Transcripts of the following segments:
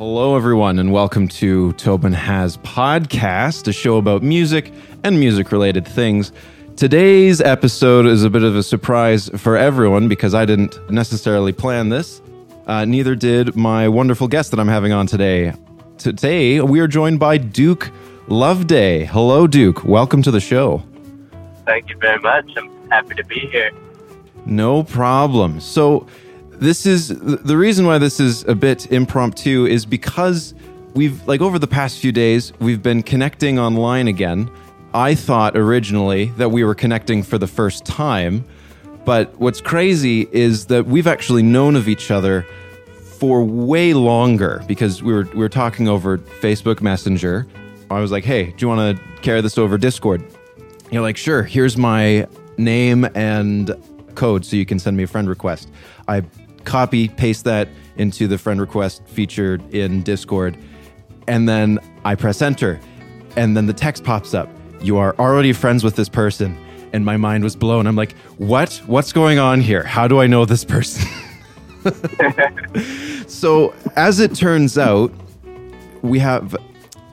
everyone, and welcome to Tobin Has Podcast, a show about music and music related things. Today's episode is a bit of a surprise for everyone because I didn't necessarily plan this. Uh, neither did my wonderful guest that I'm having on today. Today, we are joined by Duke Loveday. Hello, Duke. Welcome to the show. Thank you very much. I'm happy to be here. No problem. So, this is the reason why this is a bit impromptu is because we've like over the past few days we've been connecting online again. I thought originally that we were connecting for the first time, but what's crazy is that we've actually known of each other for way longer because we were we were talking over Facebook Messenger. I was like, "Hey, do you want to carry this over Discord?" You're like, "Sure. Here's my name and code so you can send me a friend request." I copy paste that into the friend request featured in Discord, and then I press enter, and then the text pops up. You are already friends with this person, and my mind was blown. I'm like, what? What's going on here? How do I know this person? so, as it turns out, we have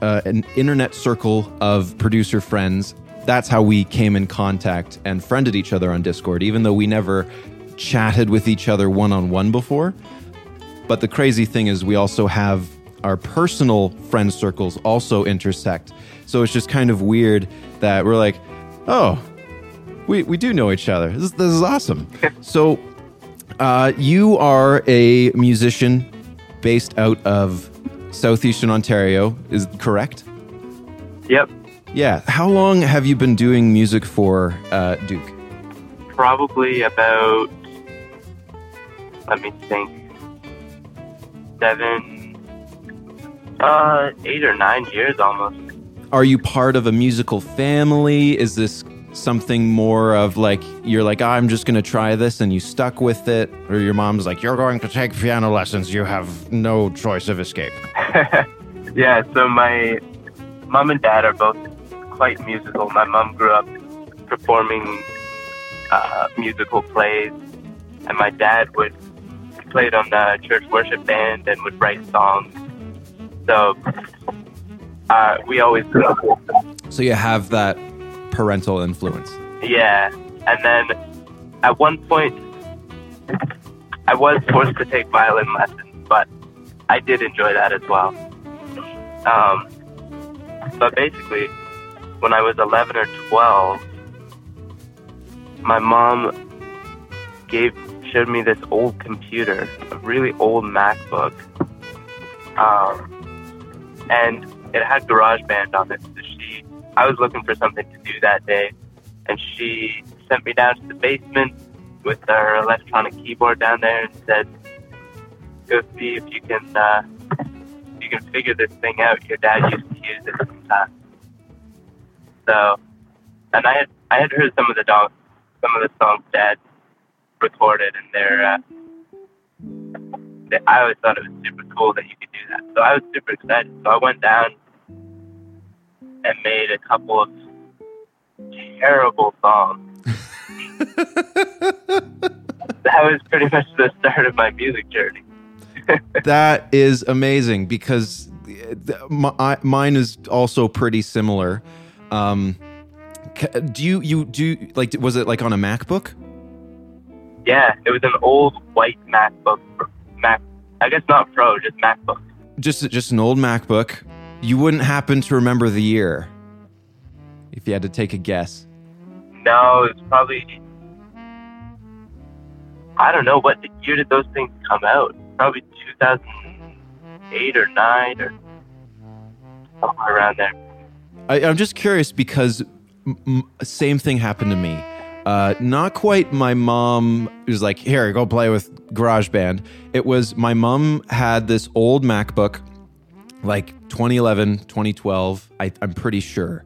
uh, an internet circle of producer friends. That's how we came in contact and friended each other on Discord, even though we never chatted with each other one on one before. But the crazy thing is, we also have our personal friend circles also intersect. So it's just kind of weird that we're like, oh, we, we do know each other. This, this is awesome. so uh, you are a musician based out of southeastern Ontario, is correct? Yep. Yeah. How long have you been doing music for, uh, Duke? Probably about let me think, seven, uh, eight or nine years almost. Are you part of a musical family? Is this something more of like you're like oh, I'm just going to try this and you stuck with it or your mom's like you're going to take piano lessons you have no choice of escape. yeah, so my mom and dad are both quite musical. My mom grew up performing uh, musical plays and my dad would played on the church worship band and would write songs. So uh, we always grew up with them. So you have that parental influence. Yeah. And then at one point, I was forced to take violin lessons, but I did enjoy that as well. Um, but basically, when I was 11 or 12, my mom gave showed me this old computer, a really old MacBook, um, and it had GarageBand on it. So she, I was looking for something to do that day, and she sent me down to the basement with her electronic keyboard down there and said, "Go see if you can, uh, if you can figure this thing out. Your dad used to use it sometimes." So, and I had I had heard some of the dog, some of the songs Dad recorded, and they're. Uh, I always thought it was super cool that you could do that. So I was super excited. So I went down and made a couple of terrible songs. that was pretty much the start of my music journey. that is amazing because my, mine is also pretty similar. Um, do you you do like was it like on a MacBook? Yeah, it was an old white MacBook. Mac, I guess not Pro, just MacBook. Just just an old MacBook. You wouldn't happen to remember the year if you had to take a guess. No, it's probably. I don't know what year did those things come out. Probably 2008 or nine or somewhere around there. I, am just curious because m- same thing happened to me. Uh, not quite my mom was like, here, go play with GarageBand. It was my mom had this old MacBook, like 2011, 2012, I, I'm pretty sure.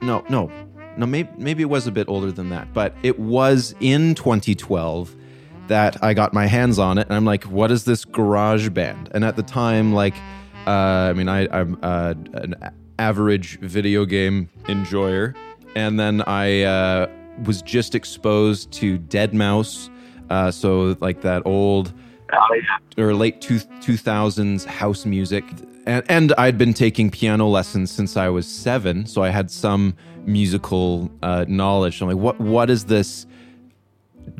No, no, no, maybe, maybe it was a bit older than that, but it was in 2012 that I got my hands on it. And I'm like, what is this GarageBand? And at the time, like, uh, I mean, I, I'm uh, an average video game enjoyer. And then I, uh, was just exposed to deadmau5, uh, so like that old Oh yeah. or late two thousands house music, and and I'd been taking piano lessons since I was seven, so I had some musical uh, knowledge. I'm like, what what is this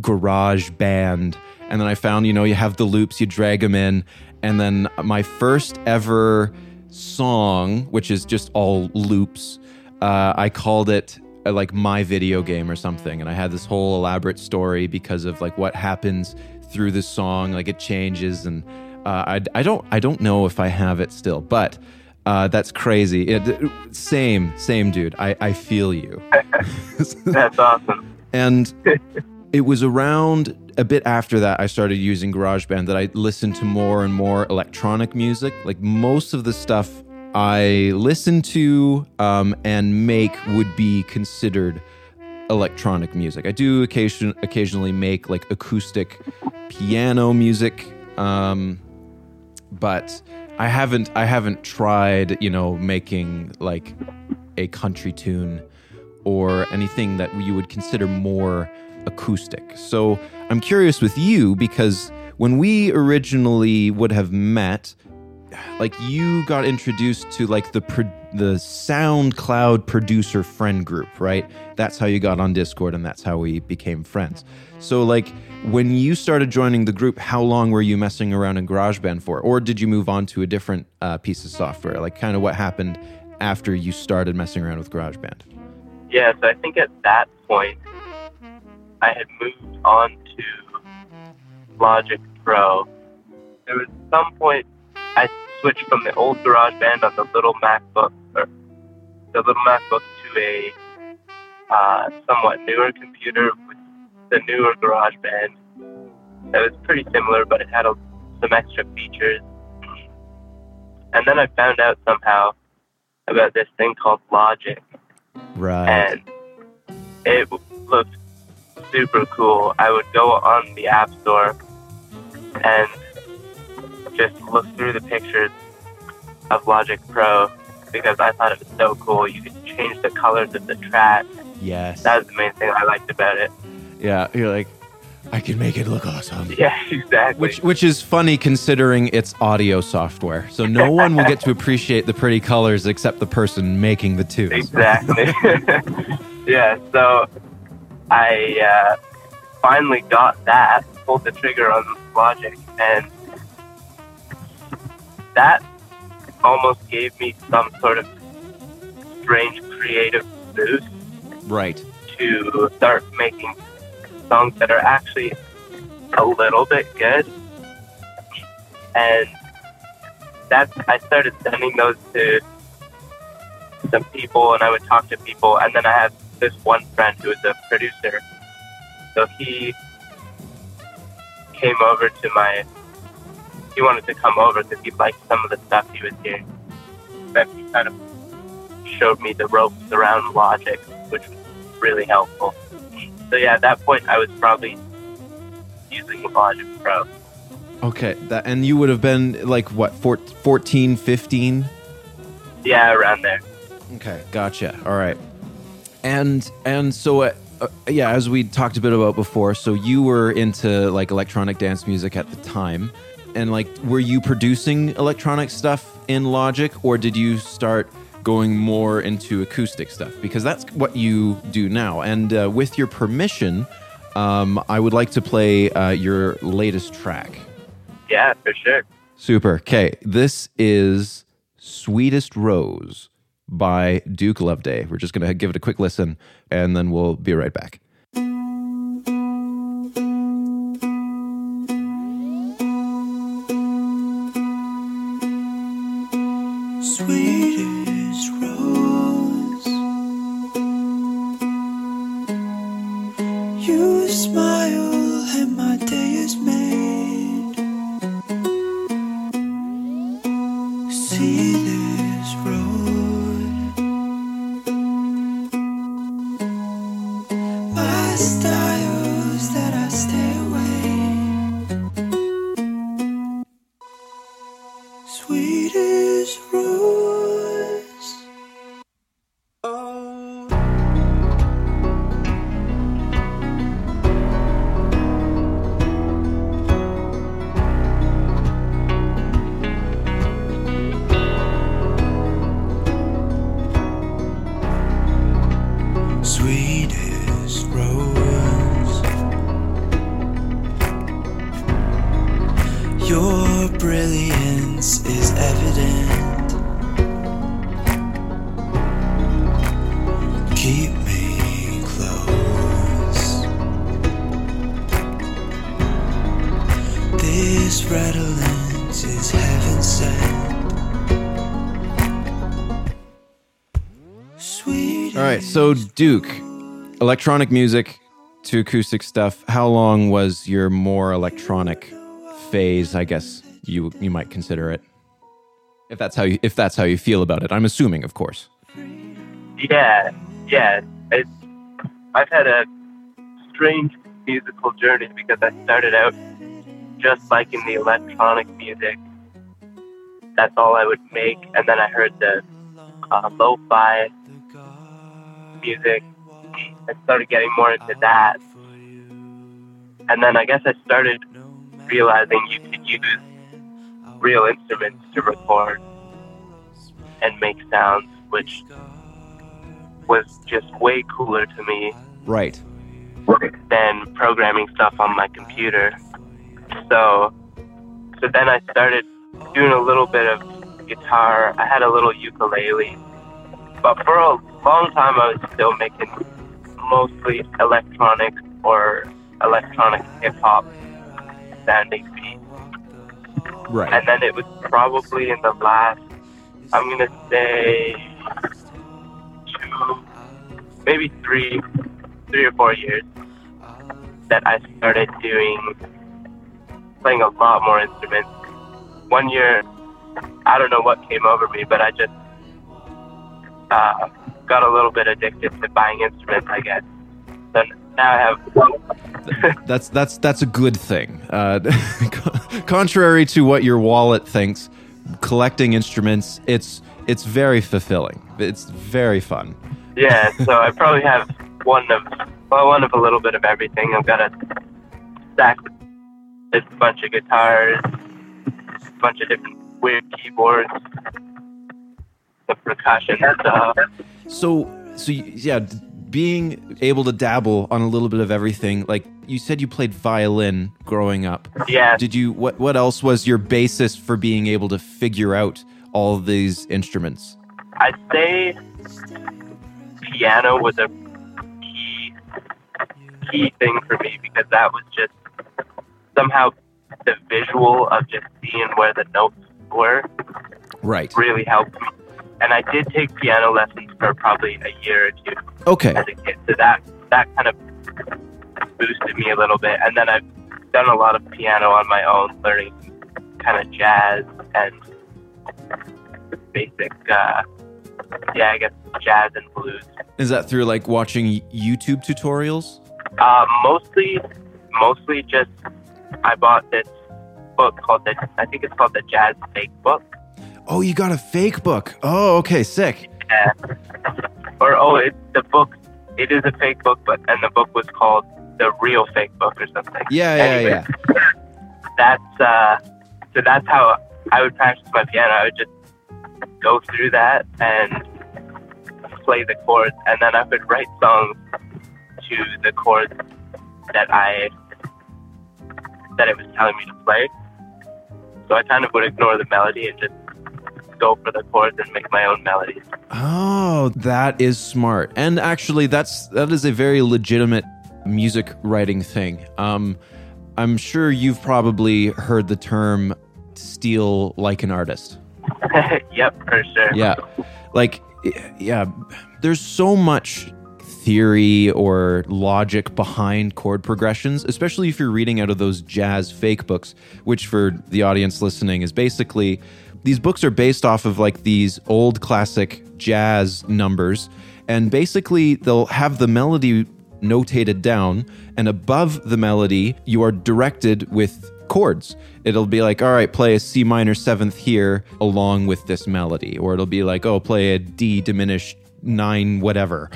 garage band? And then I found, you know, you have the loops, you drag them in, and then my first ever song, which is just all loops, uh, I called it like my video game or something, and I had this whole elaborate story because of like what happens through the song, like it changes, and uh, I I don't I don't know if I have it still, but. Uh, that's crazy. It, same, same dude. I, I feel you. That's awesome. And it was around a bit after that I started using GarageBand that I listened to more and more electronic music. Like most of the stuff I listen to um, and make would be considered electronic music. I do occasion occasionally make like acoustic piano music, um, but I haven't I haven't tried you know making like a country tune or anything that you would consider more acoustic. So I'm curious with you because when we originally would have met, like you got introduced to like the pro- the SoundCloud producer friend group, right? That's how you got on Discord and that's how we became friends. So like when you started joining the group, how long were you messing around in GarageBand for? Or did you move on to a different uh, piece of software? Like kind of what happened after you started messing around with GarageBand? Yeah, so I think at that point, I had moved on to Logic Pro. There was some point I switched from the old GarageBand on the little MacBook, or the little MacBook to a uh, somewhat newer computer with the newer GarageBand. That was pretty similar, but it had a, some extra features. And then I found out somehow about this thing called Logic Right. and it looked super cool. I would go on the App Store and just look through the pictures of Logic Pro because I thought it was so cool. You could change the colors of the track. yes. That was the main thing I liked about it. Yeah, you're like, I can make it look awesome. Yeah, exactly. Which which is funny considering it's audio software. So no one will get to appreciate the pretty colors except the person making the tunes. Exactly. yeah, so I uh, finally got that, pulled the trigger on Logic, and that almost gave me some sort of strange creative boost Right. to start making songs that are actually a little bit good. And that's I started sending those to some people and I would talk to people and then I have this one friend who is a producer. So he came over to my he wanted to come over because he liked some of the stuff he was hearing. And he kind of showed me the ropes around logic, which was really helpful. So yeah, at that point I was probably using Logic Pro. Okay. That and you would have been like what, four- 14, 15? Yeah, around there. Okay, gotcha. All right. And and so uh, uh, yeah, as we talked a bit about before, so you were into like electronic dance music at the time. And like were you producing electronic stuff in Logic or did you start going more into acoustic stuff because that's what you do now. And uh, with your permission, um, I would like to play uh, your latest track. Yeah, for sure. Super. Okay, this is Sweetest Rose by Duke Loveday. We're just going to give it a quick listen and then we'll be right back. This redolence is heaven sent. Sweet. All right, so Duke, electronic music to acoustic stuff. How long was your more electronic phase? I guess you you might consider it, if that's how you if that's how you feel about it. I'm assuming, of course. Yeah, yeah. It's, I've had a strange musical journey because I started out just liking the electronic music. That's all I would make, and then I heard the uh, lo-fi music and started getting more into that. And then I guess I started realizing you could use real instruments to record and make sounds, which was just way cooler to me Right. than programming stuff on my computer. So, so then I started doing a little bit of guitar. I had a little ukulele, but for a long time I was still making mostly electronic or electronic hip hop sounding beats. Right. And then it was probably in the last, I'm gonna say, two, maybe three, three or four years that I started doing, playing a lot more instruments. One year, I don't know what came over me, but I just uh, got a little bit addicted to buying instruments, I guess. So now I have That's that's that's a good thing. Uh, contrary to what your wallet thinks, collecting instruments it's it's very fulfilling. It's very fun. Yeah, so I probably have one of well, one of a little bit of everything. I've got a stack. There's a bunch of guitars, a bunch of different weird keyboards, the percussion stuff. So so yeah, being able to dabble on a little bit of everything. Like you said, you played violin growing up. Yeah, Did you? What what else was your basis for being able to figure out all these instruments? I'd say piano was a key key thing for me because that was just somehow the visual of just seeing where the notes were Right. really helped me. And I did take piano lessons for probably a year or two Okay. as a kid, so that that kind of boosted me a little bit. And then I've done a lot of piano on my own, learning kind of jazz and basic, uh, yeah, I guess jazz and blues. Is that through like watching YouTube tutorials? Uh, mostly, mostly just I bought this book called the I think it's called the Jazz Fake Book. Oh, you got a fake book. Oh, okay, sick. Yeah. Or oh, it's the book. It is a fake book, but and the book was called the Real Fake Book or something. Yeah, yeah, Anyway, yeah. That's uh, so that's how I would practice my piano. I would just go through that and play the chords, and then I would write songs to the chords that I that it was telling me to play. So I kind of would ignore the melody and just go for the chords and make my own melodies. Oh, that is smart. And actually, that's that is a very legitimate music writing thing. Um, I'm sure you've probably heard the term "steal like an artist." yep, for sure. Yeah, like yeah, there's so much theory or logic behind chord progressions, especially if you're reading out of those jazz fake books, which for the audience listening is basically these books are based off of like these old classic jazz numbers and basically they'll have the melody notated down and above the melody you are directed with chords. It'll be like, all right, play a C minor seventh here along with this melody, or it'll be like, oh, play a D diminished nine whatever.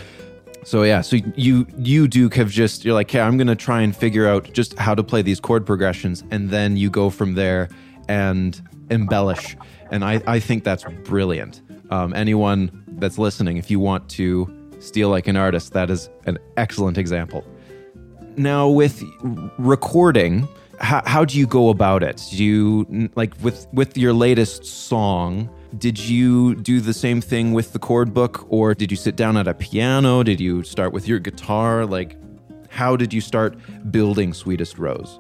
So yeah, so you you Duke have just you're like, okay, I'm gonna try and figure out just how to play these chord progressions, and then you go from there and embellish. And I I think that's brilliant. Um, anyone that's listening, if you want to steal like an artist, that is an excellent example. Now with recording, how, how do you go about it? Do you like with with your latest song? Did you do the same thing with the chord book, or did you sit down at a piano? Did you start with your guitar? Like, how did you start building Sweetest Rose?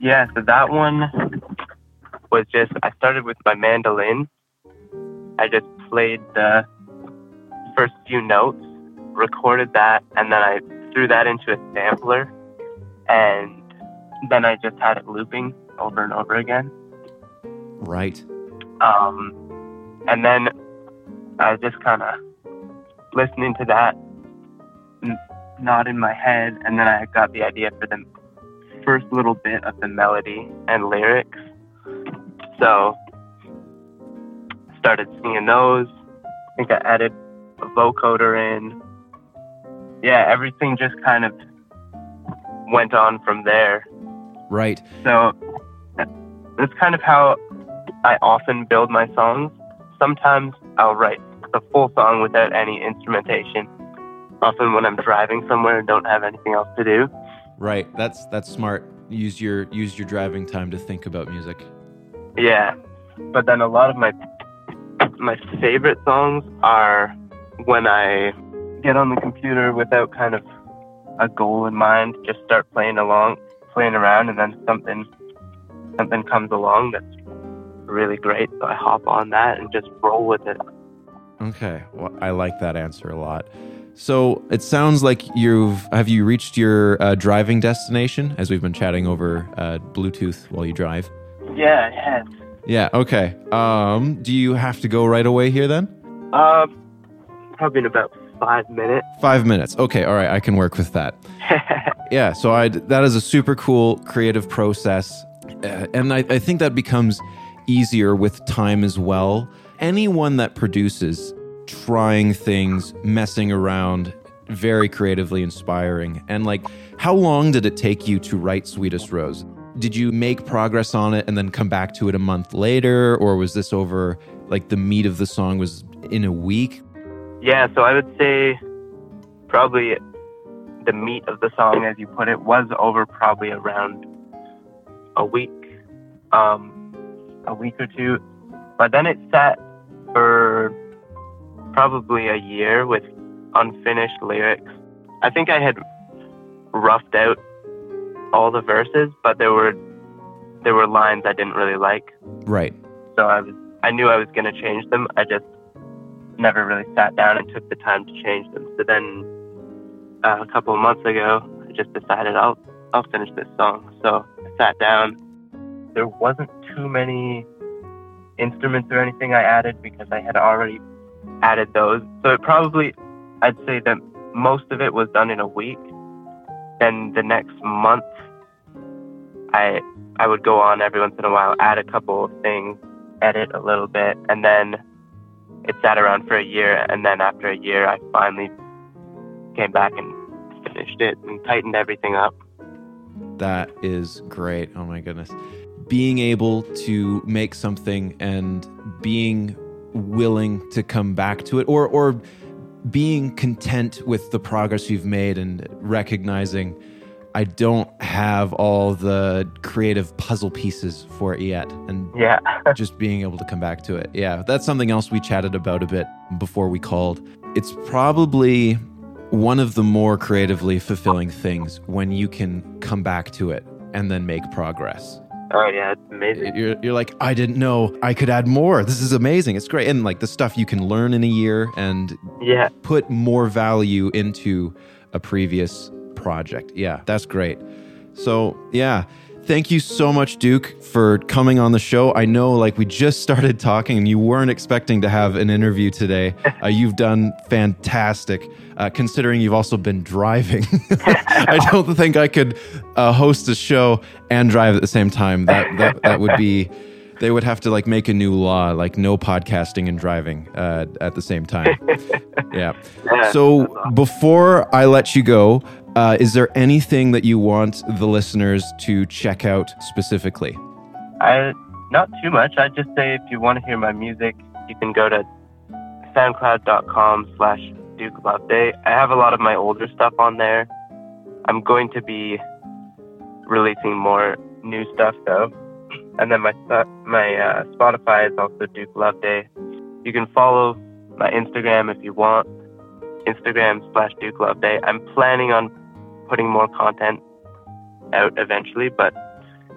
Yeah, so that one was just I started with my mandolin. I just played the first few notes, recorded that, and then I threw that into a sampler, and then I just had it looping over and over again. Right. Um, and then I was just kind of listening to that, n- not in my head, and then I got the idea for the first little bit of the melody and lyrics. So started singing those. I think I added a vocoder in. Yeah, everything just kind of went on from there. Right. So that's kind of how I often build my songs. Sometimes I'll write the full song without any instrumentation. Often when I'm driving somewhere and don't have anything else to do. Right. That's that's smart. Use your use your driving time to think about music. Yeah. But then a lot of my my favorite songs are when I get on the computer without kind of a goal in mind, just start playing along, playing around and then something something comes along that's really great. So I hop on that and just roll with it. Okay. Well, I like that answer a lot. So it sounds like you've have you reached your uh, driving destination as we've been chatting over uh, Bluetooth while you drive. Yeah, yes. Yeah. Okay. Um, do you have to go right away here then? Um, probably in about five minutes. Five minutes. Okay. All right. I can work with that. Yeah. So I that is a super cool creative process, uh, and I, I think that becomes easier with time as well. Anyone that produces, trying things, messing around, very creatively inspiring. And like, how long did it take you to write Sweetest Rose? Did you make progress on it and then come back to it a month later, or was this over like the meat of the song was in a week? yeah, so I would say probably the meat of the song, as you put it, was over probably around a week, um, a week or two. But then it sat for probably a year with unfinished lyrics. I think I had roughed out all the verses, but there were there were lines I didn't really like. Right. So I was I knew I was going to change them. I just never really sat down and took the time to change them. So then uh, a couple of months ago, I just decided I'll I'll finish this song. So I sat down. There wasn't too many instruments or anything I added because I had already added those. So it probably I'd say that most of it was done in a week. Then the next month I I would go on every once in a while, add a couple of things, edit a little bit, and then it sat around for a year. And then after a year, I finally came back and finished it and tightened everything up. That is great. Oh my goodness. Being able to make something and being willing to come back to it or or being content with the progress you've made and recognizing I don't have all the creative puzzle pieces for it yet and Yeah. just being able to come back to it. Yeah, that's something else we chatted about a bit before we called. It's probably one of the more creatively fulfilling things when you can come back to it and then make progress. Oh yeah, it's amazing. You're, you're like, I didn't know I could add more. This is amazing. It's great. And like the stuff you can learn in a year and Yeah. put more value into a previous project. Yeah, that's great. So, yeah, thank you so much, Duke, for coming on the show. I know, like, we just started talking and you weren't expecting to have an interview today. Uh, you've done fantastic, uh, considering you've also been driving. I don't think I could uh, host a show and drive at the same time. That, that, that would be. They would have to like make a new law, like no podcasting and driving uh, at the same time. yeah. So before I let you go, uh, is there anything that you want the listeners to check out specifically? I not too much. I'd just say if you want to hear my music, you can go to soundcloud.com slash Duke Loveday. I have a lot of my older stuff on there. I'm going to be releasing more new stuff though. And then my my uh, Spotify is also Duke Loveday. You can follow my Instagram if you want. Instagram slash Duke Loveday. I'm planning on putting more content out eventually, but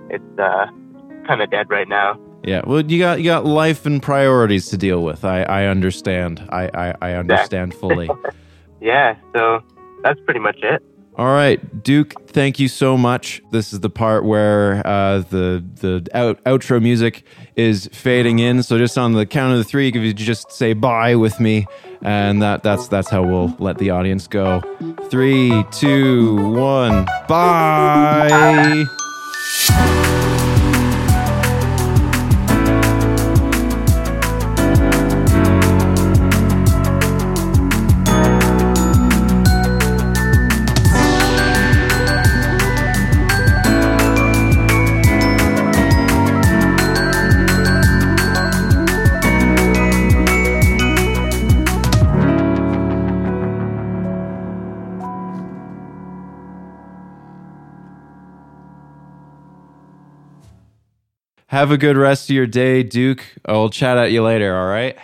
it's uh, kind of dead right now. Yeah, well, you got you got life and priorities to deal with. I I understand. I I, I understand fully. yeah, so that's pretty much it. All right, Duke. Thank you so much. This is the part where uh, the the out, outro music is fading in. So just on the count of the three, if you just say bye with me, and that that's that's how we'll let the audience go. Three, two, one, bye. Have a good rest of your day, Duke. I'll chat at you later, all right?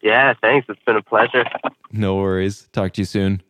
Yeah, thanks. It's been a pleasure. No worries. Talk to you soon.